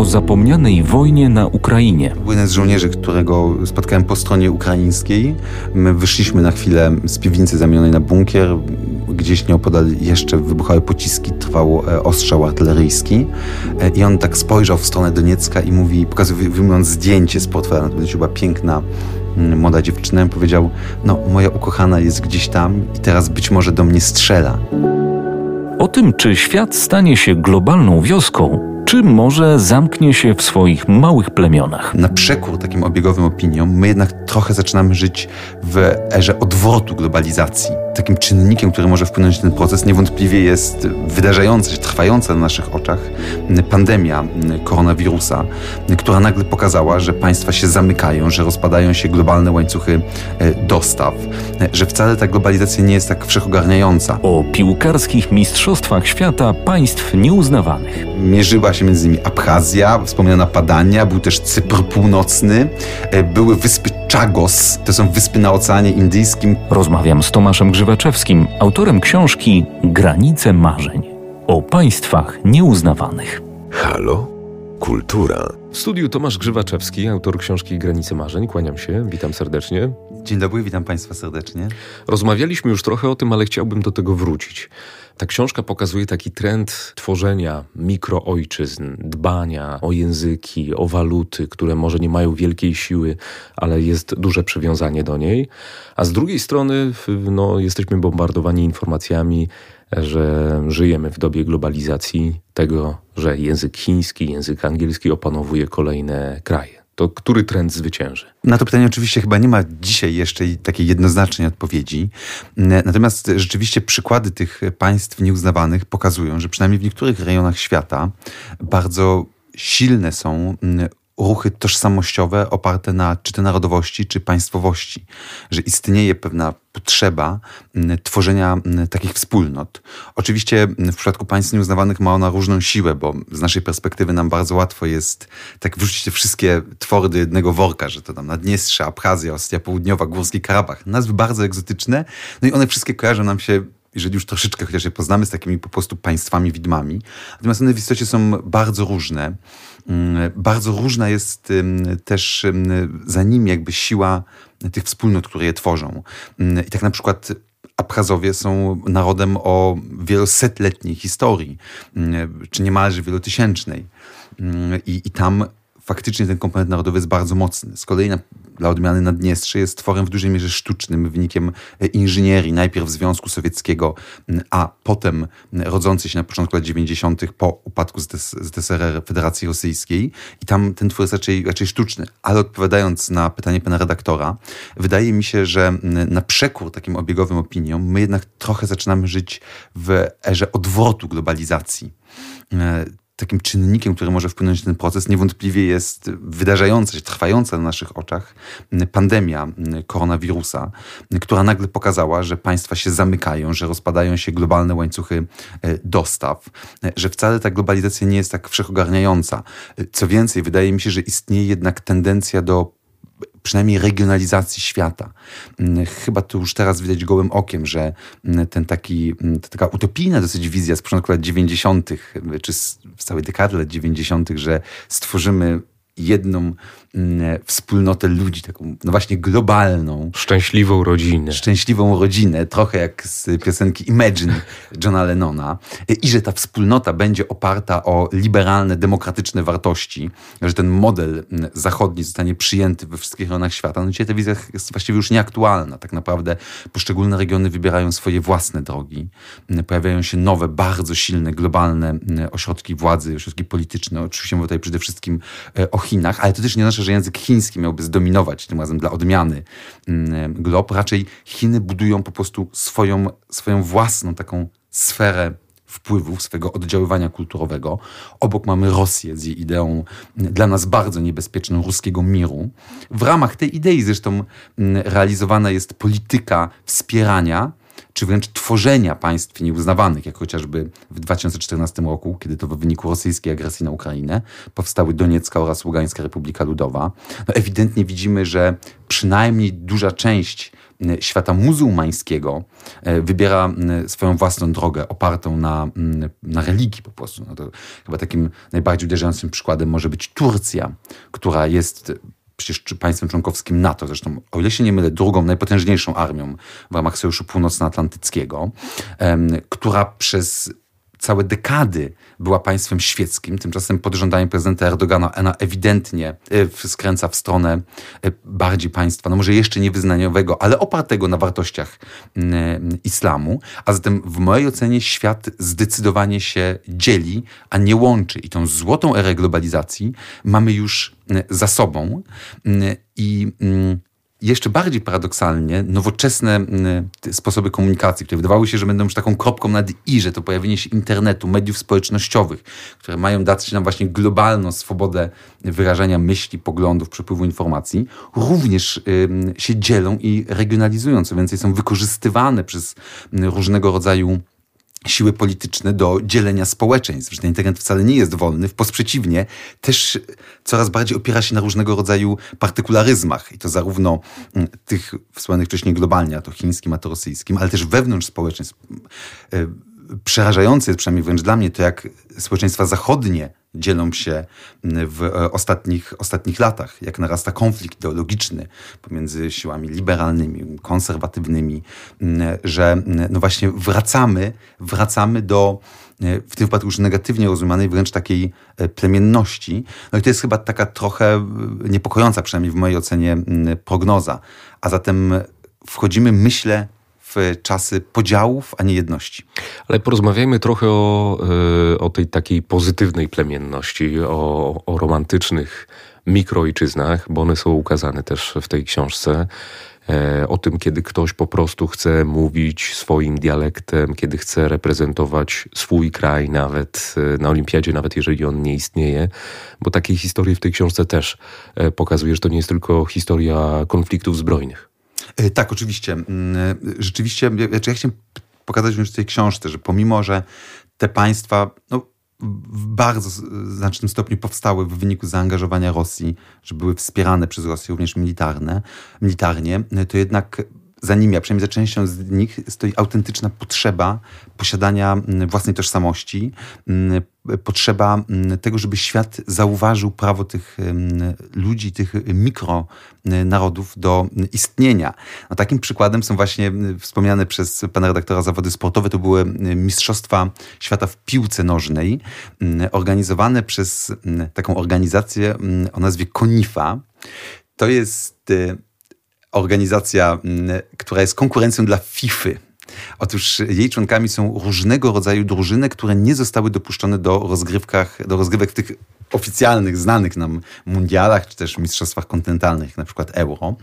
o zapomnianej wojnie na Ukrainie. Jeden z żołnierzy, którego spotkałem po stronie ukraińskiej, my wyszliśmy na chwilę z piwnicy zamienionej na bunkier. Gdzieś nieopodal jeszcze wybuchały pociski, trwał e, ostrzał artyleryjski. E, I on tak spojrzał w stronę Doniecka i mówi, wyjmując zdjęcie z portfela, to była piękna mm, młoda dziewczyna, powiedział: No, moja ukochana jest gdzieś tam i teraz być może do mnie strzela. O tym, czy świat stanie się globalną wioską, czy może zamknie się w swoich małych plemionach. Na przekór takim obiegowym opiniom, my jednak trochę zaczynamy żyć w erze odwrotu globalizacji. Takim czynnikiem, który może wpłynąć na ten proces, niewątpliwie jest wydarzająca się, trwająca na naszych oczach pandemia koronawirusa, która nagle pokazała, że państwa się zamykają, że rozpadają się globalne łańcuchy e, dostaw, że wcale ta globalizacja nie jest tak wszechogarniająca. O piłkarskich mistrzostwach świata państw nieuznawanych. Mierzyła się między innymi Abchazja, wspomniana Padania, był też Cypr Północny, e, były wyspy Chagos, to są wyspy na Oceanie Indyjskim. Rozmawiam z Tomaszem Grzywaczewskim, autorem książki Granice marzeń o państwach nieuznawanych. Halo? Kultura. W studiu Tomasz Grzywaczewski, autor książki Granice Marzeń. Kłaniam się, witam serdecznie. Dzień dobry, witam Państwa serdecznie. Rozmawialiśmy już trochę o tym, ale chciałbym do tego wrócić. Ta książka pokazuje taki trend tworzenia mikroojczyzn, dbania o języki, o waluty, które może nie mają wielkiej siły, ale jest duże przywiązanie do niej. A z drugiej strony no, jesteśmy bombardowani informacjami, że żyjemy w dobie globalizacji, tego, że język chiński, język angielski opanowuje kolejne kraje. To który trend zwycięży? Na to pytanie oczywiście chyba nie ma dzisiaj jeszcze takiej jednoznacznej odpowiedzi. Natomiast rzeczywiście przykłady tych państw nieuznawanych pokazują, że przynajmniej w niektórych rejonach świata bardzo silne są ruchy tożsamościowe oparte na czy to narodowości, czy państwowości, że istnieje pewna potrzeba tworzenia takich wspólnot. Oczywiście w przypadku państw nieuznawanych ma ona różną siłę, bo z naszej perspektywy nam bardzo łatwo jest tak wrzucić te wszystkie twory do jednego worka, że to tam Naddniestrze, Abchazja, Ostia Południowa, Górski Karabach. Nazwy bardzo egzotyczne, no i one wszystkie kojarzą nam się jeżeli już troszeczkę chociaż je poznamy z takimi po prostu państwami widmami. Natomiast one w istocie są bardzo różne. Mm, bardzo różna jest też za nimi jakby siła tych wspólnot, które je tworzą. Mm, I tak na przykład Abchazowie są narodem o wielosetletniej historii, mm, czy niemalże wielotysięcznej. I, i tam faktycznie ten komponent narodowy jest bardzo mocny. Z kolei na, dla odmiany Naddniestrze jest tworem w dużej mierze sztucznym, wynikiem e, inżynierii, najpierw Związku Sowieckiego, a potem rodzący się na początku lat 90. po upadku ZSRR Federacji Rosyjskiej. I tam ten twór jest raczej, raczej sztuczny. Ale odpowiadając na pytanie pana redaktora, wydaje mi się, że na przekór takim obiegowym opiniom, my jednak trochę zaczynamy żyć w erze odwrotu globalizacji e, takim czynnikiem, który może wpłynąć na ten proces, niewątpliwie jest wydarzająca się, trwająca na naszych oczach pandemia koronawirusa, która nagle pokazała, że państwa się zamykają, że rozpadają się globalne łańcuchy e, dostaw, że wcale ta globalizacja nie jest tak wszechogarniająca. Co więcej, wydaje mi się, że istnieje jednak tendencja do przynajmniej regionalizacji świata. Mm, chyba to już teraz widać gołym okiem, że mm, ten taki, mm, ta taka utopijna dosyć wizja z początku lat 90., czy z całej dekady lat 90., że stworzymy jedną wspólnotę ludzi, taką no właśnie globalną. Szczęśliwą rodzinę. Szczęśliwą rodzinę, trochę jak z piosenki Imagine Johna Lennona. I że ta wspólnota będzie oparta o liberalne, demokratyczne wartości, że ten model mm, zachodni zostanie przyjęty we wszystkich regionach świata. No dzisiaj ta wizja jest właściwie już nieaktualna. Tak naprawdę poszczególne regiony wybierają swoje własne drogi. Mm, pojawiają się nowe, bardzo silne, globalne ośrodki władzy, ośrodki polityczne. Oczywiście mówię tutaj przede wszystkim e, o Chinach, ale to też nie znaczy, że język chiński miałby zdominować tym razem dla odmiany mm, glob. Raczej Chiny budują po prostu swoją, swoją własną taką sferę wpływów, swego oddziaływania kulturowego. Obok mamy Rosję z jej ideą mm, dla nas bardzo niebezpieczną ruskiego miru. W ramach tej idei zresztą mm, realizowana jest polityka wspierania czy wręcz tworzenia państw nieuznawanych, jak chociażby w 2014 roku, kiedy to w wyniku rosyjskiej agresji na Ukrainę powstały Doniecka oraz Ługańska Republika Ludowa. No ewidentnie widzimy, że przynajmniej duża część świata muzułmańskiego wybiera swoją własną drogę, opartą na, na religii po prostu. No to chyba takim najbardziej uderzającym przykładem może być Turcja, która jest przecież państwem członkowskim NATO, zresztą o ile się nie mylę, drugą najpotężniejszą armią w ramach Sojuszu Północnoatlantyckiego, która przez całe dekady była państwem świeckim. Tymczasem pod rządami prezydenta Erdogana ona ewidentnie e, skręca w stronę e, bardziej państwa, no może jeszcze niewyznaniowego, ale opartego na wartościach islamu. A zatem w mojej ocenie świat zdecydowanie się dzieli, a nie łączy. I tą złotą erę globalizacji mamy już za sobą. I jeszcze bardziej paradoksalnie nowoczesne sposoby komunikacji, które wydawały się, że będą już taką kropką nad i, że to pojawienie się internetu, mediów społecznościowych, które mają dać nam właśnie globalną swobodę wyrażania myśli, poglądów, przepływu informacji, również się dzielą i regionalizują. Co więcej, są wykorzystywane przez różnego rodzaju siły polityczne do dzielenia społeczeństw, że ten internet wcale nie jest wolny, wprost przeciwnie, też coraz bardziej opiera się na różnego rodzaju partykularyzmach i to zarówno mm, tych wspomnianych wcześniej globalnie, a to chińskim, a to rosyjskim, ale też wewnątrz społeczeństw. Przerażające jest przynajmniej wręcz dla mnie to, jak społeczeństwa zachodnie dzielą się w e, ostatnich, ostatnich latach, jak narasta konflikt ideologiczny pomiędzy siłami liberalnymi, konserwatywnymi, że no właśnie wracamy, wracamy do e, w tym wypadku już negatywnie rozumianej, wręcz takiej e, plemienności. No i to jest chyba taka trochę niepokojąca, przynajmniej w mojej ocenie, prognoza. A zatem wchodzimy, myślę, w czasy podziałów, a nie jedności. Ale porozmawiajmy trochę o, e, o tej takiej pozytywnej plemienności, o, o romantycznych mikroojczyznach, bo one są ukazane też w tej książce e, o tym, kiedy ktoś po prostu chce mówić swoim dialektem, kiedy chce reprezentować swój kraj nawet e, na olimpiadzie, nawet jeżeli on nie istnieje, bo takie historie w tej książce też pokazuje, że to nie jest tylko historia konfliktów zbrojnych. E, tak, oczywiście. Mm, e, rzeczywiście, znaczy ja chciałem pokazać już w tej książce, że pomimo, że te państwa no, w bardzo znacznym stopniu powstały w wyniku zaangażowania Rosji, że były wspierane przez Rosję również militarne, militarnie, to jednak za nimi, a przynajmniej za częścią z nich stoi autentyczna potrzeba posiadania mm, własnej tożsamości, mm, potrzeba mm, tego, żeby świat zauważył prawo tych ludzi, tych mikronarodów do istnienia. No, takim przykładem są właśnie wspomniane przez pana redaktora zawody sportowe, to były Mistrzostwa Świata w piłce nożnej, organizowane przez taką organizację o nazwie Konifa. To jest y, organizacja, mm, która jest konkurencją dla FIFA. Otóż jej członkami są różnego rodzaju drużyny, które nie zostały dopuszczone do, rozgrywkach, do rozgrywek w tych oficjalnych, znanych nam mundialach, czy też mistrzostwach kontynentalnych, na przykład Euro.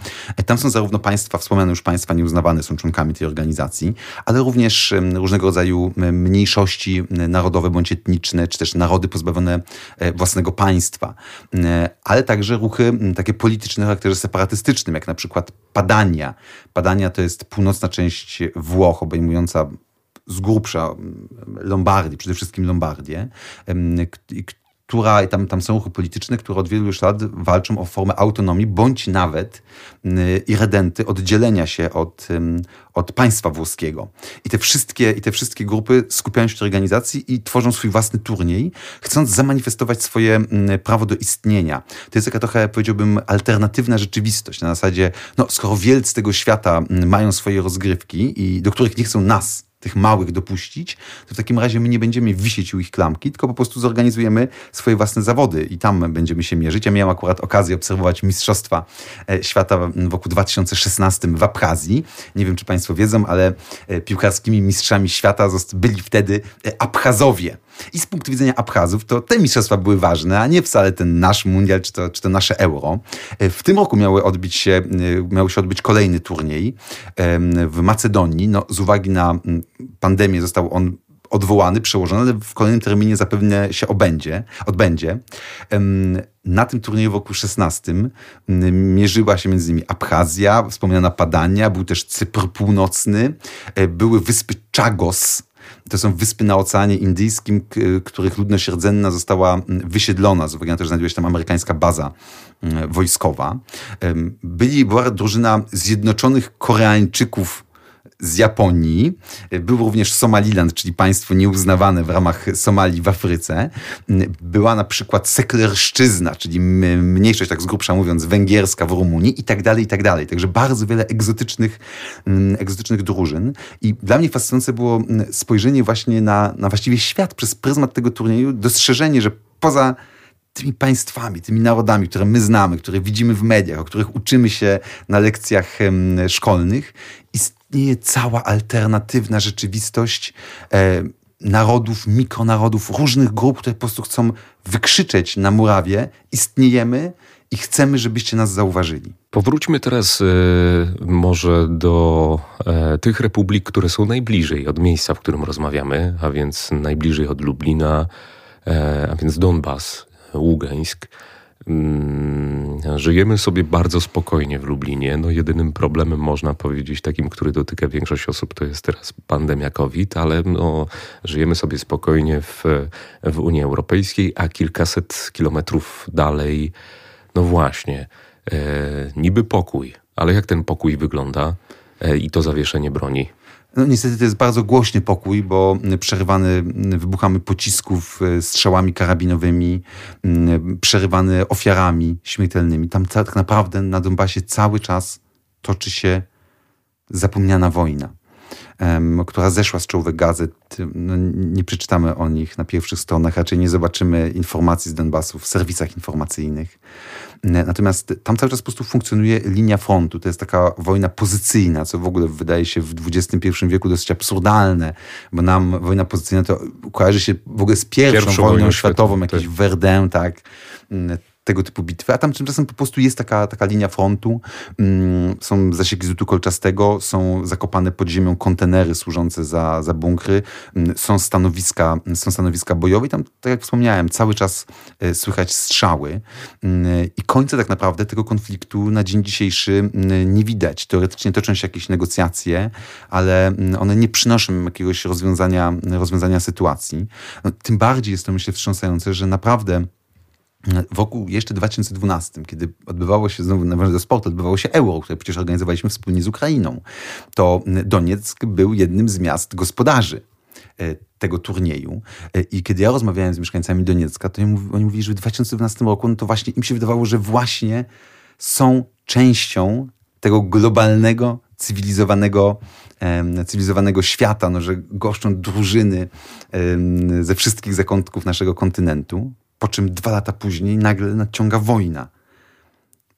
Tam są zarówno państwa, wspomniane już państwa nieuznawane są członkami tej organizacji, ale również różnego rodzaju mniejszości narodowe bądź etniczne, czy też narody pozbawione e, własnego państwa, ale także ruchy takie polityczne o charakterze separatystycznym, jak na przykład Padania. Padania to jest północna część Włoch, obejmująca z grubsza Lombardii, przede wszystkim Lombardię, która, i tam, tam są ruchy polityczne, które od wielu już lat walczą o formę autonomii, bądź nawet y, irredenty oddzielenia się od, od państwa włoskiego. I te, wszystkie, I te wszystkie grupy skupiają się w tej organizacji i tworzą swój własny turniej, chcąc zamanifestować swoje prawo do istnienia. To jest taka trochę, powiedziałbym, alternatywna rzeczywistość. Na zasadzie, no, skoro wielcy tego świata mają swoje rozgrywki i do których nie chcą nas tych małych dopuścić, to w takim razie my nie będziemy wisieć u ich klamki, tylko po prostu zorganizujemy swoje własne zawody i tam będziemy się mierzyć. Ja miałem akurat okazję obserwować Mistrzostwa e, Świata w roku 2016 w Abchazji. Nie wiem, czy Państwo wiedzą, ale e, piłkarskimi mistrzami świata byli wtedy e, Abchazowie. I z punktu widzenia Abchazów to te mistrzostwa były ważne, a nie wcale ten nasz mundial czy to, czy to nasze euro. W tym roku miały się, miał się odbyć kolejny turniej w Macedonii. No, z uwagi na pandemię został on odwołany, przełożony, ale w kolejnym terminie zapewne się obędzie, odbędzie. Na tym turnieju wokół 16 mierzyła się między innymi Abchazja, wspomniana Padania, był też Cypr Północny, e, były wyspy Czagos, To są wyspy na Oceanie Indyjskim, których ludność rdzenna została wysiedlona, z uwagi na to, że znajduje się tam amerykańska baza wojskowa. Byli, była drużyna Zjednoczonych Koreańczyków z Japonii. Był również Somaliland, czyli państwo nieuznawane w ramach Somalii w Afryce. Była na przykład Seklerszczyzna, czyli mniejszość, tak z grubsza mówiąc, węgierska w Rumunii i tak dalej, i tak dalej. Także bardzo wiele egzotycznych, egzotycznych drużyn. I dla mnie fascynujące było spojrzenie właśnie na, na właściwie świat przez pryzmat tego turnieju, dostrzeżenie, że poza tymi państwami, tymi narodami, które my znamy, które widzimy w mediach, o których uczymy się na lekcjach szkolnych, istnieje cała alternatywna rzeczywistość e, narodów, mikronarodów, różnych grup, które po prostu chcą wykrzyczeć na murawie: istniejemy i chcemy, żebyście nas zauważyli. Powróćmy teraz e, może do e, tych republik, które są najbliżej od miejsca, w którym rozmawiamy, a więc najbliżej od Lublina, e, a więc Donbas, Ługańsk. Mm, żyjemy sobie bardzo spokojnie w Lublinie. No jedynym problemem, można powiedzieć, takim, który dotyka większość osób, to jest teraz pandemia COVID, ale no, żyjemy sobie spokojnie w, w Unii Europejskiej, a kilkaset kilometrów dalej, no właśnie, e, niby pokój. Ale jak ten pokój wygląda e, i to zawieszenie broni? No, niestety to jest bardzo głośny pokój, bo przerywany wybuchami pocisków, e, strzałami karabinowymi, przerywany ofiarami śmiertelnymi. Tam tak naprawdę na Donbasie cały czas toczy się zapomniana wojna która zeszła z czołówek gazet. No, nie przeczytamy o nich na pierwszych stronach, raczej nie zobaczymy informacji z Donbasu w serwisach informacyjnych. Natomiast tam cały czas po prostu funkcjonuje linia frontu. To jest taka wojna pozycyjna, co w ogóle wydaje się w XXI wieku dosyć absurdalne, bo nam wojna pozycyjna to kojarzy się w ogóle z pierwszą, pierwszą wojną, wojną światową, jakiś tak. Verdun, tak tego typu bitwy, a tam tymczasem po prostu jest taka, taka linia frontu, mm, są zasieki zutu kolczastego, są zakopane pod ziemią kontenery służące za, za bunkry, mm, są stanowiska, są stanowiska bojowe i tam, tak jak wspomniałem, cały czas e, słychać strzały mm, i końca tak naprawdę tego konfliktu na dzień dzisiejszy nie widać. Teoretycznie toczą się jakieś negocjacje, ale one nie przynoszą jakiegoś rozwiązania, rozwiązania sytuacji. No, tym bardziej jest to, myślę, wstrząsające, że naprawdę wokół jeszcze 2012, kiedy odbywało się, znowu nawiążę do sportu, odbywało się Euro, które przecież organizowaliśmy wspólnie z Ukrainą, to Donieck był jednym z miast gospodarzy e, tego turnieju. E, I kiedy ja rozmawiałem z mieszkańcami Doniecka, to oni mówili, że w 2012 roku no to właśnie im się wydawało, że właśnie są częścią tego globalnego, cywilizowanego, cywilizowanego świata, no, że goszczą drużyny ze wszystkich zakątków naszego kontynentu po czym dwa lata później nagle nadciąga wojna.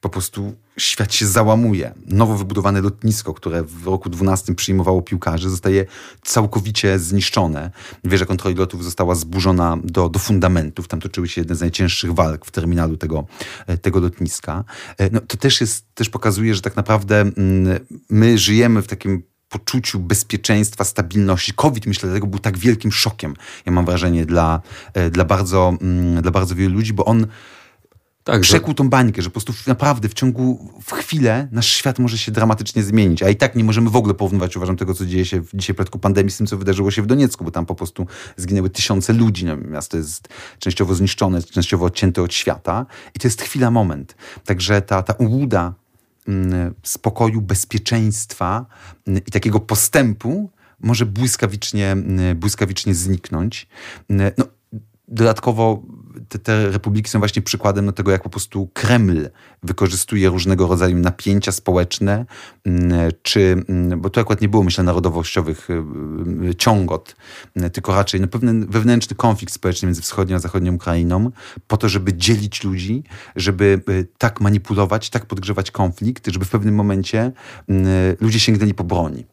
Po prostu świat się załamuje. Nowo wybudowane lotnisko, które w roku 12 przyjmowało piłkarzy, zostaje całkowicie zniszczone. Wieża kontroli lotów została zburzona do, do fundamentów. Tam toczyły się jedne z najcięższych walk w terminalu tego, e, tego lotniska. E, no, to też, jest, też pokazuje, że tak naprawdę mm, my żyjemy w takim poczuciu bezpieczeństwa, stabilności. COVID, myślę, dlatego był tak wielkim szokiem, ja mam wrażenie, dla, e, dla, bardzo, mm, dla bardzo wielu ludzi, bo on tak, przekuł tą bańkę, że po prostu naprawdę w ciągu, w chwilę nasz świat może się dramatycznie zmienić, a i tak nie możemy w ogóle porównywać, uważam, tego, co dzieje się w, dzisiaj w przypadku pandemii z tym, co wydarzyło się w Doniecku, bo tam po prostu zginęły tysiące ludzi, no, miasto jest częściowo zniszczone, częściowo odcięte od świata i to jest chwila, moment. Także ta, ta ułuda spokoju, bezpieczeństwa mm, i takiego postępu może błyskawicznie, mm, błyskawicznie zniknąć. No, dodatkowo te, te, republiki są właśnie przykładem do tego, jak po prostu Kreml wykorzystuje różnego rodzaju napięcia społeczne, czy, bo tu akurat nie było, myślę, narodowościowych ciągot, tylko raczej no, pewien wewnętrzny konflikt społeczny między wschodnią a zachodnią Ukrainą, po to, żeby dzielić ludzi, żeby y, tak manipulować, tak podgrzewać konflikt, żeby w pewnym momencie ludzie sięgnęli po broni.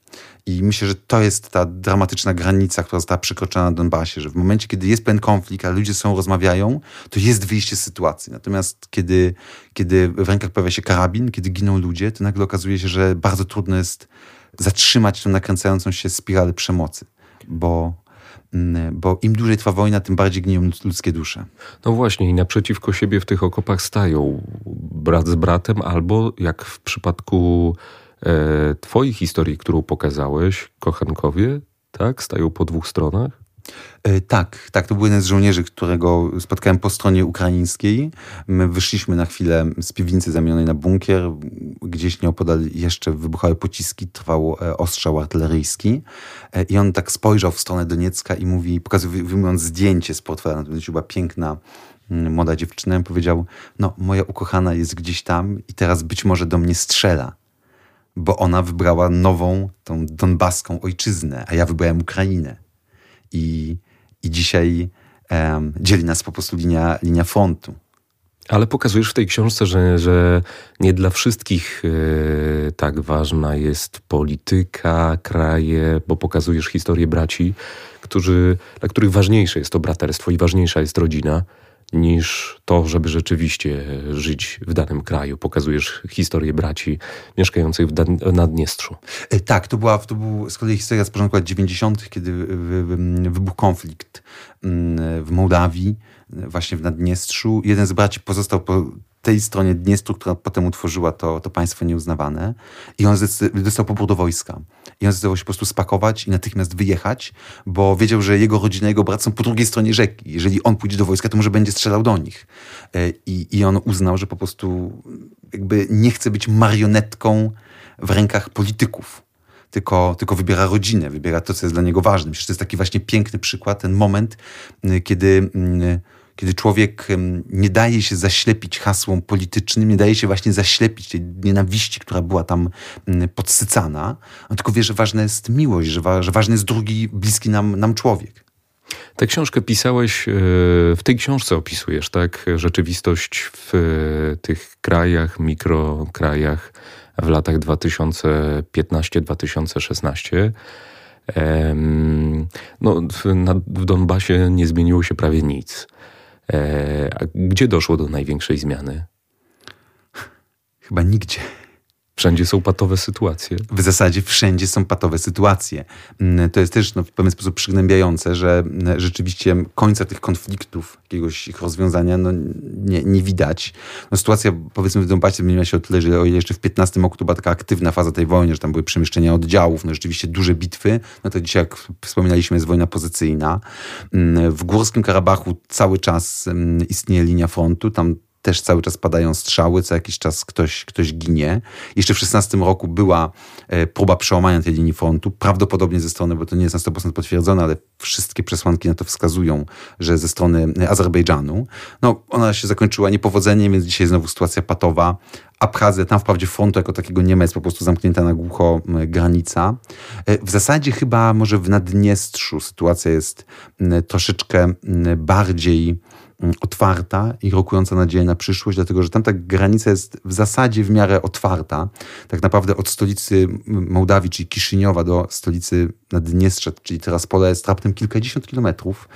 I myślę, że to jest ta dramatyczna granica, która została przekroczona na Donbasie, że w momencie, kiedy jest pewien konflikt, a ludzie są, rozmawiają, to jest wyjście z sytuacji. Natomiast kiedy, kiedy w rękach pojawia się karabin, kiedy giną ludzie, to nagle okazuje się, że bardzo trudno jest zatrzymać tę nakręcającą się spiralę przemocy, bo mm, bo im dłużej trwa wojna, tym bardziej gniją ludzkie dusze. No właśnie, i naprzeciwko siebie w tych okopach stają brat z bratem, albo jak w przypadku E, twojej historii, którą pokazałeś, kochankowie, tak? Stają po dwóch stronach. E, tak, tak, to był jeden z żołnierzy, którego spotkałem po stronie ukraińskiej. My wyszliśmy na chwilę z piwnicy zamienionej na bunkier. Gdzieś nieopodal jeszcze wybuchały pociski, trwał e, ostrzał artyleryjski. E, I on tak spojrzał w stronę Doniecka i mówi, wyjmując zdjęcie z portfela, to była piękna mm, młoda dziewczyna, powiedział, no moja ukochana jest gdzieś tam i teraz być może do mnie strzela bo ona wybrała nową, tą donbaską ojczyznę, a ja wybrałem Ukrainę i, i dzisiaj um, dzieli nas po prostu linia, linia frontu. Ale pokazujesz w tej książce, że, że nie dla wszystkich yy, tak ważna jest polityka, kraje, bo pokazujesz historię braci, którzy, dla których ważniejsze jest to braterstwo i ważniejsza jest rodzina niż to, żeby rzeczywiście żyć w danym kraju. Pokazujesz historię braci mieszkających w Naddniestrzu. E, tak, to była to był z kolei historia z początku lat 90., kiedy wybuchł konflikt w Mołdawii, właśnie w Naddniestrzu. Jeden z braci pozostał po tej stronie Dniestru, która potem utworzyła to, to państwo nieuznawane. I on dostał pobór do wojska. I on zdecydował się po prostu spakować i natychmiast wyjechać, bo wiedział, że jego rodzina, jego brat są po drugiej stronie rzeki. Jeżeli on pójdzie do wojska, to może będzie strzelał do nich. E, I, i on uznał, że po prostu jakby nie chce być marionetką w rękach polityków tylko, tylko wybiera rodzinę, wybiera to, co jest dla niego ważne. Myślę, że to jest taki właśnie piękny przykład, ten moment, kiedy kiedy człowiek nie daje się zaślepić hasłom politycznym, nie daje się właśnie zaślepić tej nienawiści, która była tam podsycana, on tylko wie, że ważna jest miłość, że, wa że ważny jest drugi, bliski nam, nam człowiek. Tę książkę pisałeś, e, w tej książce opisujesz, tak, rzeczywistość w e, tych krajach, mikrokrajach w latach 2015-2016. No, w Donbasie nie zmieniło się prawie nic. E, gdzie doszło do największej zmiany? Chyba nigdzie. Wszędzie są patowe sytuacje. W zasadzie wszędzie są patowe sytuacje. Mm, to jest też no, w pewien sposób przygnębiające, że mm, rzeczywiście końca tych konfliktów, jakiegoś ich rozwiązania no, nie, nie widać. No, sytuacja powiedzmy w Donbasie zmieniła się o tyle, że o ile jeszcze w 15 roku to była taka aktywna faza tej wojny, że tam były przemieszczenia oddziałów, no rzeczywiście duże bitwy, no to dzisiaj jak wspominaliśmy jest wojna pozycyjna. Mm, w Górskim Karabachu cały czas istnieje linia frontu, tam też cały czas padają strzały, co jakiś czas ktoś, ktoś ginie. Jeszcze w 16 roku była e, próba przełamania tej linii frontu, prawdopodobnie ze strony, bo to nie jest na 100% potwierdzone, ale wszystkie przesłanki na to wskazują, że ze strony Azerbejdżanu. No, ona się zakończyła niepowodzeniem, więc dzisiaj znowu sytuacja patowa. Abchazja, tam wprawdzie frontu jako takiego nie ma, jest po prostu zamknięta na głucho granica. E, w zasadzie chyba może w Naddniestrzu sytuacja jest troszeczkę bardziej otwarta i rokująca nadzieję na przyszłość, dlatego że tam ta granica jest w zasadzie w miarę otwarta. Tak naprawdę od stolicy Mołdawii, czyli Kiszyniowa, do stolicy Naddniestrza, czyli teraz pole jest raptem kilkadziesiąt kilometrów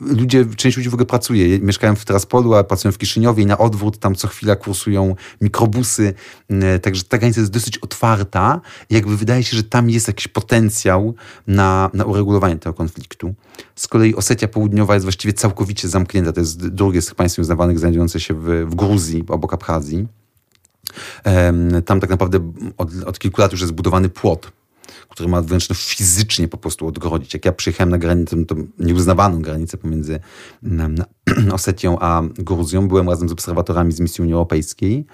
ludzie, część ludzi w ogóle pracuje. Mieszkają w Teraspolu, a pracują w Kiszyniowie i na odwrót tam co chwila kursują mikrobusy. Mm, także ta granica jest dosyć otwarta jakby wydaje się, że tam jest jakiś potencjał na, na uregulowanie tego konfliktu. Z kolei Osetia Południowa jest właściwie całkowicie zamknięta. To jest drugie z tych państw uznawanych znajdujące się w, w Gruzji, obok Abchazji. Tam tak naprawdę od, od kilku lat już jest zbudowany płot który ma wręcz no, fizycznie po prostu odgrodzić. Jak ja przyjechałem na granicę, tą nieuznawaną granicę pomiędzy Osetią a Gruzją, byłem razem z obserwatorami z misji Unii Europejskiej,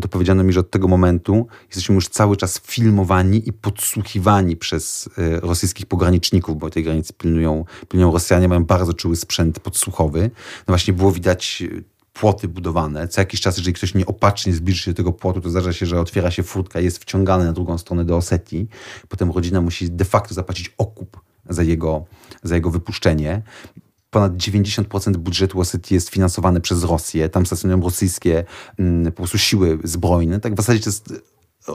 to powiedziano mi, że od tego momentu jesteśmy już cały czas filmowani i podsłuchiwani przez e, rosyjskich pograniczników, bo tej granicy pilnują, pilnują Rosjanie, mają bardzo czuły sprzęt podsłuchowy. No właśnie było widać płoty budowane. Co jakiś czas, jeżeli ktoś nieopatrznie zbliży się do tego płotu, to zdarza się, że otwiera się furtka, jest wciągany na drugą stronę do Osetii. Potem rodzina musi de facto zapłacić okup za jego, za jego wypuszczenie ponad 90% budżetu Osetii jest finansowane przez Rosję. Tam stacjonują rosyjskie mm, po prostu siły zbrojne. Tak w zasadzie to jest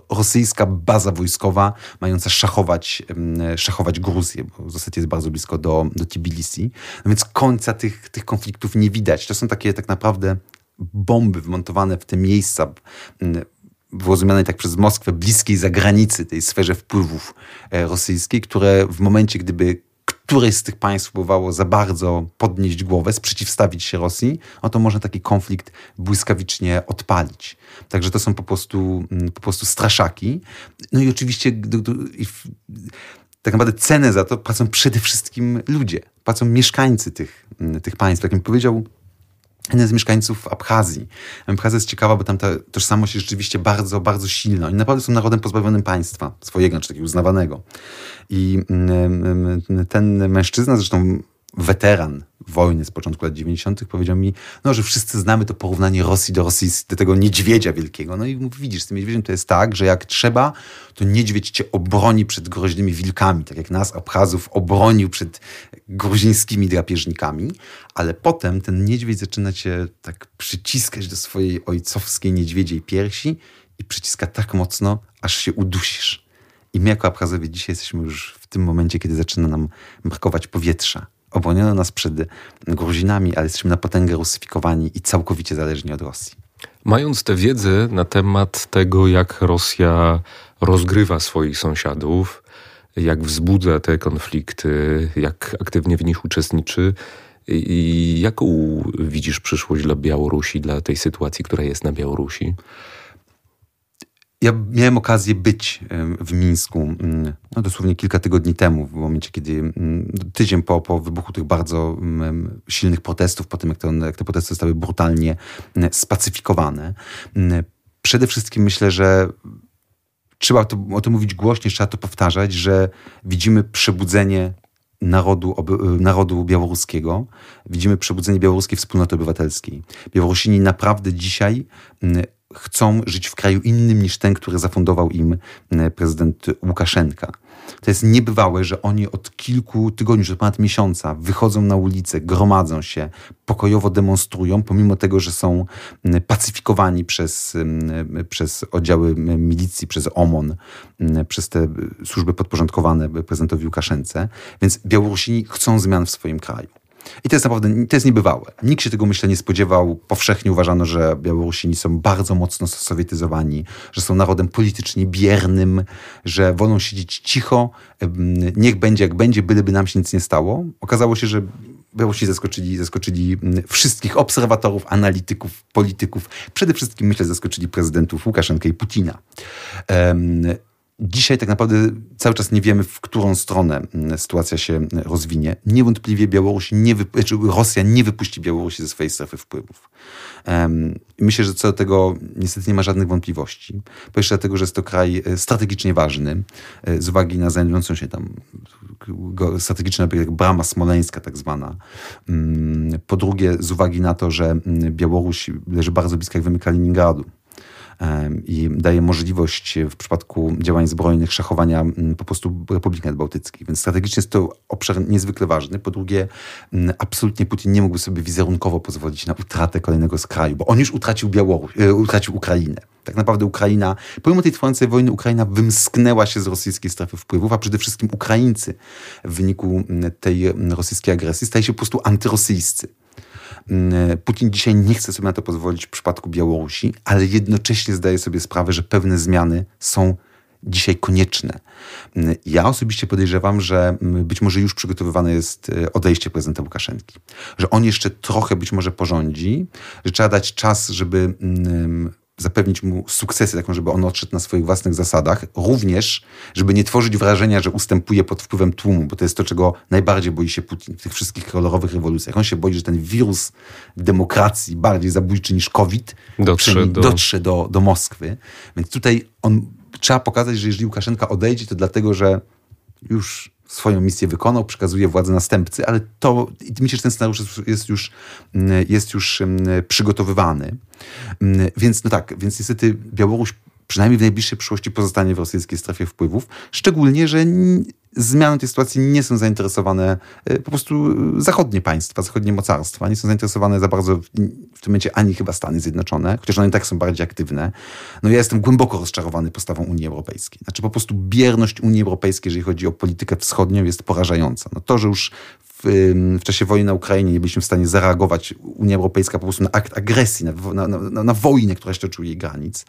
rosyjska baza wojskowa mająca szachować, szachować Gruzję, bo Osetia jest bardzo blisko do, do Tbilisi. No więc końca tych, tych konfliktów nie widać. To są takie tak naprawdę bomby wmontowane w te miejsca rozumianej tak przez Moskwę, bliskiej zagranicy, tej sferze wpływów e, rosyjskiej, które w momencie, gdyby któreś z tych państw próbowało za bardzo podnieść głowę, sprzeciwstawić się Rosji, no to można taki konflikt błyskawicznie odpalić. Także to są po prostu, mm, po prostu straszaki. No i oczywiście tak naprawdę cenę za to płacą przede wszystkim ludzie, płacą mieszkańcy tych, tych państw. Jak mi powiedział jeden z mieszkańców Abchazji. Abchazja jest ciekawa, bo tam ta tożsamość jest rzeczywiście bardzo, bardzo silna. Oni naprawdę są narodem pozbawionym państwa swojego, czy takiego uznawanego. I ten mężczyzna, zresztą weteran wojny z początku lat 90. powiedział mi, no, że wszyscy znamy to porównanie Rosji do Rosji, do tego niedźwiedzia wielkiego. No i mówi, widzisz, z tym niedźwiedziem to jest tak, że jak trzeba, to niedźwiedź cię obroni przed groźnymi wilkami, tak jak nas, Abchazów, obronił przed gruzińskimi drapieżnikami, ale potem ten niedźwiedź zaczyna cię tak przyciskać do swojej ojcowskiej niedźwiedziej piersi i przyciska tak mocno, aż się udusisz. I my jako Abchazowie dzisiaj jesteśmy już w tym momencie, kiedy zaczyna nam brakować powietrza obroniono nas przed Gruzinami, ale jesteśmy na potęgę rusyfikowani i całkowicie zależni od Rosji. Mając tę wiedzę na temat tego, jak Rosja rozgrywa swoich sąsiadów, jak wzbudza te konflikty, jak aktywnie w nich uczestniczy, i jaką widzisz przyszłość dla Białorusi, dla tej sytuacji, która jest na Białorusi? Ja miałem okazję być w Mińsku mm, no dosłownie kilka tygodni temu, w momencie, kiedy mm, tydzień po, po wybuchu tych bardzo mm, silnych protestów, po tym jak te, jak te protesty zostały brutalnie spacyfikowane. Przede wszystkim myślę, że trzeba to, o tym mówić głośniej, trzeba to powtarzać, że widzimy przebudzenie narodu, narodu białoruskiego. Widzimy przebudzenie białoruskiej wspólnoty obywatelskiej. Białorusini naprawdę dzisiaj chcą żyć w kraju innym niż ten, który zafundował im e, prezydent Łukaszenka. To jest niebywałe, że oni od kilku tygodni, że ponad miesiąca wychodzą na ulicę, gromadzą się, pokojowo demonstrują, pomimo tego, że są pacyfikowani przez, przez oddziały milicji, przez OMON, przez te służby podporządkowane prezydentowi Łukaszence. Więc Białorusini chcą zmian w swoim kraju. I to jest naprawdę, to jest niebywałe. Nikt się tego, myślę, nie spodziewał. Powszechnie uważano, że Białorusini są bardzo mocno sowietyzowani, że są narodem politycznie biernym, że wolą siedzieć cicho, niech będzie jak będzie, byleby nam się nic nie stało. Okazało się, że Białorusini zaskoczyli, zaskoczyli wszystkich obserwatorów, analityków, polityków. Przede wszystkim, myślę, zaskoczyli prezydentów Łukaszenkę i Putina. Dzisiaj tak naprawdę cały czas nie wiemy, w którą stronę mm, sytuacja się mm, rozwinie. Niewątpliwie Białoruś nie znaczy Rosja nie wypuści Białorusi ze swojej strefy wpływów. Um, myślę, że co do tego niestety nie ma żadnych wątpliwości. Po pierwsze dlatego, że jest to kraj e, strategicznie ważny, e, z uwagi na znajdującą się tam strategiczna jak brama smoleńska tak zwana. Mm, po drugie z uwagi na to, że Białoruś leży bardzo blisko, jak wiemy, Kaliningradu i daje możliwość w przypadku działań zbrojnych szachowania po prostu Republiki Nadbałtyckich. Więc strategicznie jest to obszar niezwykle ważny. Po drugie, absolutnie Putin nie mógłby sobie wizerunkowo pozwolić na utratę kolejnego z kraju, bo on już utracił Białoruś, e, utracił Ukrainę. Tak naprawdę Ukraina, pomimo tej trwającej wojny, Ukraina wymsknęła się z rosyjskiej strefy wpływów, a przede wszystkim Ukraińcy w wyniku tej rosyjskiej agresji staje się po prostu antyrosyjscy. Mm, Putin dzisiaj nie chce sobie na to pozwolić w przypadku Białorusi, ale jednocześnie zdaje sobie sprawę, że pewne zmiany są dzisiaj konieczne. Mm, ja osobiście podejrzewam, że mm, być może już przygotowywane jest e, odejście prezydenta Łukaszenki. Że on jeszcze trochę być może porządzi, że trzeba dać czas, żeby zapewnić mu sukcesy, taką, żeby on odszedł na swoich własnych zasadach, również, żeby nie tworzyć wrażenia, że ustępuje pod wpływem tłumu, bo to jest to, czego najbardziej boi się Putin w tych wszystkich kolorowych rewolucjach. On się boi, że ten wirus demokracji, bardziej zabójczy niż COVID, dotrze, do... dotrze do, do Moskwy. Więc tutaj on trzeba pokazać, że jeżeli Łukaszenka odejdzie, to dlatego, że już swoją misję wykonał, przekazuje władzę następcy, ale to, myślę, że ten scenariusz jest już, mm, jest już mm, przygotowywany. Mm, więc no tak, więc niestety Białoruś przynajmniej w najbliższej przyszłości pozostanie w rosyjskiej strefie wpływów, szczególnie, że zmianą tej sytuacji nie są zainteresowane e, po prostu zachodnie państwa, zachodnie mocarstwa. Nie są zainteresowane za bardzo w, w tym momencie ani chyba Stany Zjednoczone, chociaż one i tak są bardziej aktywne. No ja jestem głęboko rozczarowany postawą Unii Europejskiej. Znaczy po prostu bierność Unii Europejskiej, jeżeli chodzi o politykę wschodnią, jest porażająca. No to, że już w, czasie wojny na Ukrainie nie byliśmy w stanie zareagować, Unia Europejska po prostu na akt agresji, na, na, na, na wojnę, która jeszcze czuje granic.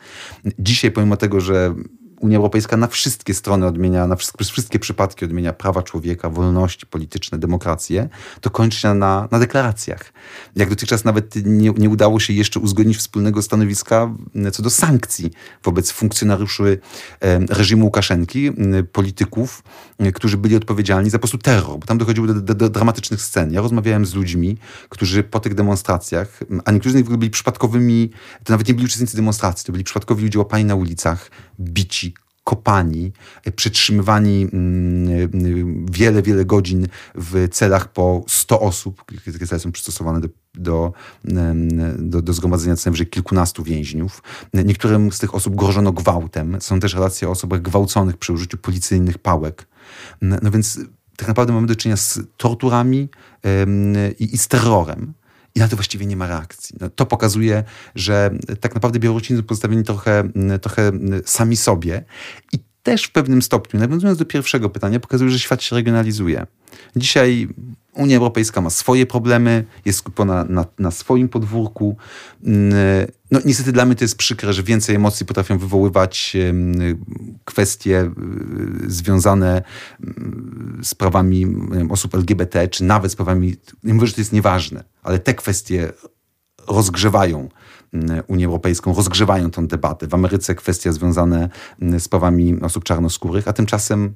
Dzisiaj, pomimo tego, że Unia Europejska na wszystkie strony odmienia, na wszystkie, wszystkie przypadki odmienia prawa człowieka, wolności polityczne, demokrację, to kończy się na, na deklaracjach. Jak dotychczas nawet nie, nie udało się jeszcze uzgodnić wspólnego stanowiska co do sankcji wobec funkcjonariuszy reżimu Łukaszenki, polityków, którzy byli odpowiedzialni za po prostu terror, bo tam dochodziło do, do, do dramatycznych scen. Ja rozmawiałem z ludźmi, którzy po tych demonstracjach, a niektórzy z nich byli przypadkowymi, to nawet nie byli uczestnicy demonstracji, to byli przypadkowi ludzie łapani na ulicach, bici, kopani, przytrzymywani mm, wiele, wiele godzin w celach po 100 osób. Takie cele są przystosowane do, do, do, do zgromadzenia co najwyżej kilkunastu więźniów. Niektórym z tych osób grożono gwałtem. Są też relacje o osobach gwałconych przy użyciu policyjnych pałek. No więc tak naprawdę mamy do czynienia z torturami i, i z terrorem i na to właściwie nie ma reakcji. No, to pokazuje, że tak naprawdę Białorusini są pozostawieni trochę, trochę sami sobie i też w pewnym stopniu, nawiązując do pierwszego pytania, pokazuje, że świat się regionalizuje. Dzisiaj Unia Europejska ma swoje problemy, jest skupiona na, na, swoim podwórku. No, niestety dla mnie to jest przykre, że więcej emocji potrafią wywoływać kwestie y, związane z prawami osób LGBT, czy nawet z prawami, nie mówię, że to jest nieważne, ale te kwestie rozgrzewają Unię Europejską, rozgrzewają tę debatę. W Ameryce kwestie związane z prawami osób czarnoskórych, a tymczasem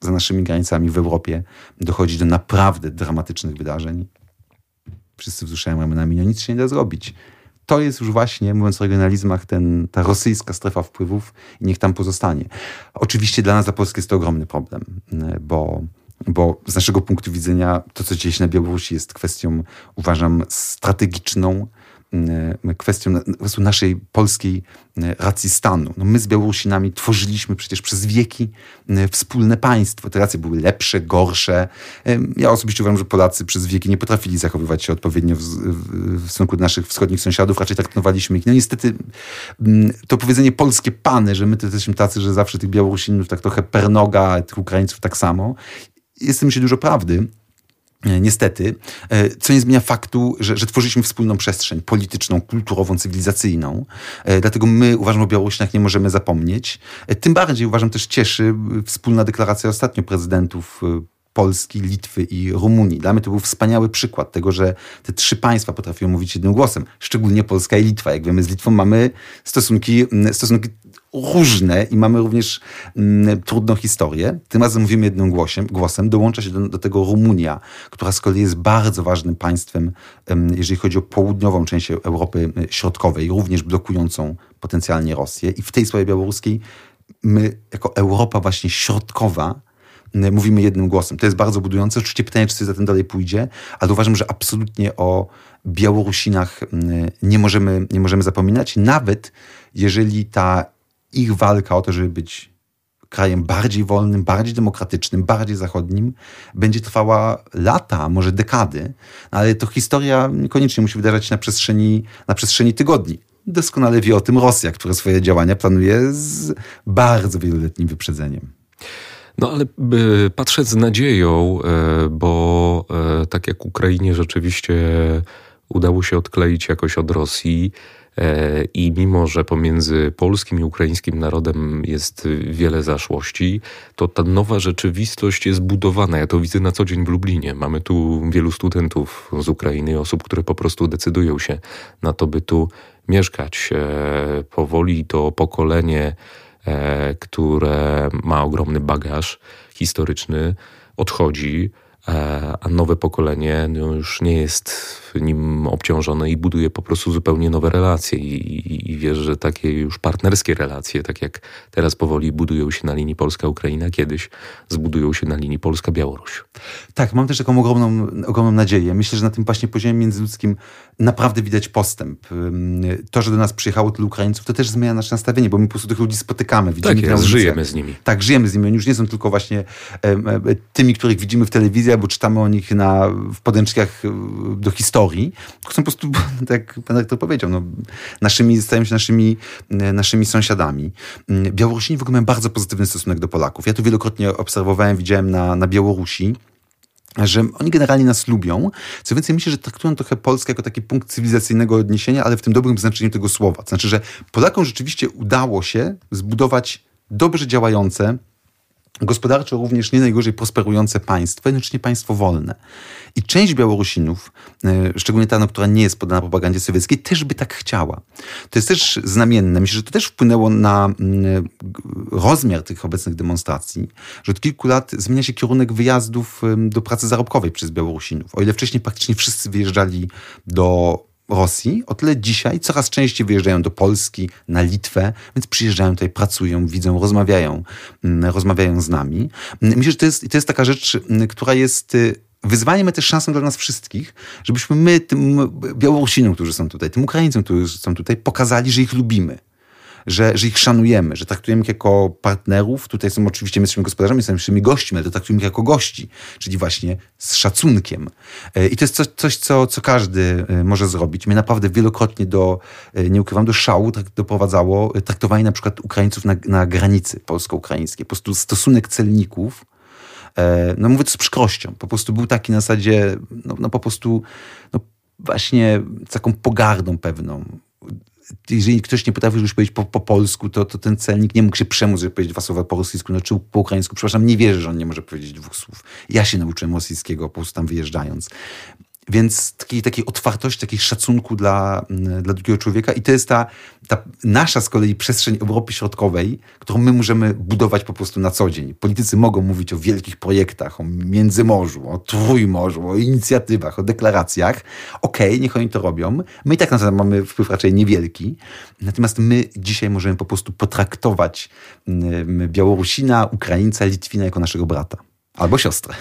za naszymi granicami w Europie dochodzi do naprawdę dramatycznych wydarzeń. Wszyscy wzruszają ramionami, no nic się nie da zrobić. To jest już właśnie, mówiąc o regionalizmach, ten, ta rosyjska strefa wpływów i niech tam pozostanie. Oczywiście dla nas, dla Polski jest to ogromny problem, bo bo z naszego punktu widzenia to, co dzieje się na Białorusi, jest kwestią, uważam, strategiczną, E, kwestią naszej polskiej e, racji stanu. No my z Białorusinami tworzyliśmy przecież przez wieki wspólne państwo. Te racje były lepsze, gorsze. Ja osobiście uważam, że Polacy przez wieki nie potrafili zachowywać się odpowiednio w, w stosunku do naszych wschodnich sąsiadów. Raczej traktowaliśmy ich. No niestety to powiedzenie polskie pany, że my to jesteśmy tacy, że zawsze tych Białorusinów tak trochę pernoga, tych Ukraińców tak samo. Jest w tym się dużo prawdy. E, niestety, e, co nie zmienia faktu, że, że tworzyliśmy wspólną przestrzeń polityczną, kulturową, cywilizacyjną. E, dlatego my, uważam, o Białorusinach nie możemy zapomnieć. Tym bardziej, uważam, też cieszy wspólna deklaracja ostatnio prezydentów Polski, Litwy i Rumunii. Dla mnie to był wspaniały przykład tego, że te trzy państwa potrafią mówić jednym głosem, szczególnie Polska i Litwa. Jak wiemy, z Litwą mamy stosunki, stosunki różne i mamy również mm, trudną historię. Tym razem mówimy jednym głosem. głosem. Dołącza się do, do, tego Rumunia, która z kolei jest bardzo ważnym państwem, jeżeli chodzi o południową część Europy Środkowej, również blokującą potencjalnie Rosję. I w tej sprawie białoruskiej my, jako Europa właśnie środkowa, mówimy jednym głosem. To jest bardzo budujące. Oczywiście pytanie, czy coś za tym dalej pójdzie, ale uważam, że absolutnie o Białorusinach nie możemy, nie możemy zapominać, nawet jeżeli ta ich walka o to, żeby być krajem bardziej wolnym, bardziej demokratycznym, bardziej zachodnim, będzie trwała lata, może dekady, ale to historia niekoniecznie musi wydarzać się na przestrzeni, na przestrzeni tygodni. Doskonale wie o tym Rosja, która swoje działania planuje z bardzo wieloletnim wyprzedzeniem. No ale patrzę z nadzieją, e, bo e, tak jak Ukrainie rzeczywiście udało się odkleić jakoś od Rosji, E, I mimo, że pomiędzy polskim i ukraińskim narodem jest wiele zaszłości, to ta nowa rzeczywistość jest budowana. Ja to widzę na co dzień w Lublinie. Mamy tu wielu studentów z Ukrainy, osób, które po prostu decydują się na to, by tu mieszkać. E, powoli to pokolenie, e, które ma ogromny bagaż historyczny, odchodzi a nowe pokolenie no, już nie jest nim obciążone i buduje po prostu zupełnie nowe relacje i, i, i wiesz, że takie już partnerskie relacje, tak jak teraz powoli budują się na linii Polska-Ukraina, kiedyś zbudują się na linii Polska-Białoruś. Tak, mam też taką ogromną, ogromną nadzieję. Myślę, że na tym właśnie poziomie międzyludzkim naprawdę widać postęp. To, że do nas przyjechało tylu Ukraińców, to też zmienia nasze nastawienie, bo my po prostu tych ludzi spotykamy. Widzimy tak jest, żyjemy z nimi. Tak, żyjemy z nimi. Oni już nie są tylko właśnie tymi, których widzimy w telewizji, albo czytamy o nich na, w podręcznikach do historii, tylko są po prostu, tak pan rektor powiedział, no, naszymi, stają się naszymi, e, naszymi sąsiadami. Mm, Białorusini w ogóle mają bardzo pozytywny stosunek do Polaków. Ja to wielokrotnie obserwowałem, widziałem na, na Białorusi że oni generalnie nas lubią. Co więcej, myślę, że traktują trochę Polskę jako taki punkt cywilizacyjnego odniesienia, ale w tym dobrym znaczeniu tego słowa. To znaczy, że Polakom rzeczywiście udało się zbudować dobrze działające, gospodarczo również nie najgorzej prosperujące państwo, jednocześnie państwo wolne. I część Białorusinów, e, szczególnie ta, no, która nie jest poddana propagandzie sowieckiej, też by tak chciała. To jest też znamienne. Myślę, że to też wpłynęło na mm, rozmiar tych obecnych demonstracji, że od kilku lat zmienia się kierunek wyjazdów do pracy zarobkowej przez Białorusinów. O ile wcześniej praktycznie wszyscy wyjeżdżali do Rosji, o tyle dzisiaj coraz częściej wyjeżdżają do Polski, na Litwę, więc przyjeżdżają tutaj, pracują, widzą, rozmawiają, mm, rozmawiają z nami. Myślę, że to jest, to jest taka rzecz, mm, która jest y, wyzwaniem, ale też szansą dla nas wszystkich, żebyśmy my, tym Białorusinom, którzy są tutaj, tym Ukraińcom, którzy są tutaj, pokazali, że ich lubimy że, że ich szanujemy, że traktujemy ich jako partnerów. Tutaj są oczywiście my jesteśmy gospodarzami, jesteśmy gośćmi, ale to traktujemy ich jako gości, czyli właśnie z szacunkiem. E, I to jest coś, coś co, co każdy e, może zrobić. Mnie naprawdę wielokrotnie do, e, nie ukrywam, do szału doprowadzało traktowanie na przykład Ukraińców na, na granicy polsko-ukraińskiej. Po prostu stosunek celników no mówię to z przykrością, po prostu był taki na zasadzie, no, no po prostu, no właśnie taką pogardą pewną jeżeli ktoś nie potrafił już powiedzieć po, po polsku, to, to ten celnik nie mógł się przemóc, żeby powiedzieć dwa słowa po rosyjsku, no, czy po ukraińsku. Przepraszam, nie wierzę, że on nie może powiedzieć dwóch słów. Ja się nauczyłem rosyjskiego po prostu tam wyjeżdżając. Więc takiej, takiej otwartości, takiej szacunku dla, mm, dla drugiego człowieka i to jest ta, ta nasza z kolei przestrzeń Europy Środkowej, którą my możemy budować po prostu na co dzień. Politycy mogą mówić o wielkich projektach, o Międzymorzu, o Trójmorzu, o inicjatywach, o deklaracjach. Okej, okay, niech oni to robią. My i tak na to mamy wpływ raczej niewielki. Natomiast my dzisiaj możemy po prostu potraktować mm, Białorusina, Ukraińca, Litwina jako naszego brata albo siostrę.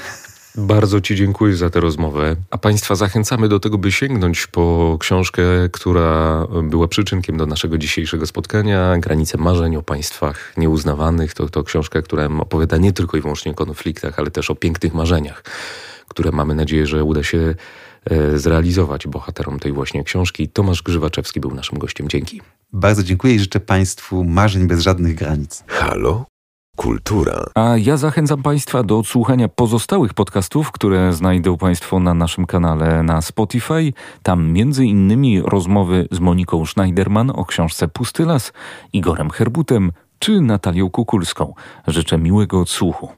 Bardzo Ci dziękuję za tę rozmowę. A Państwa zachęcamy do tego, by sięgnąć po książkę, która była przyczynkiem do naszego dzisiejszego spotkania. Granice marzeń o państwach nieuznawanych. To, to książka, która opowiada nie tylko i wyłącznie o konfliktach, ale też o pięknych marzeniach, które mamy nadzieję, że uda się e, zrealizować bohaterom tej właśnie książki. Tomasz Grzywaczewski był naszym gościem. Dzięki. Bardzo dziękuję i życzę Państwu marzeń bez żadnych granic. Halo? Kultura. A ja zachęcam Państwa do odsłuchania pozostałych podcastów, które znajdą Państwo na naszym kanale na Spotify. Tam między innymi rozmowy z Moniką Schneiderman o książce Pusty Las, Igorem Herbutem czy Natalią Kukulską. Życzę miłego odsłuchu.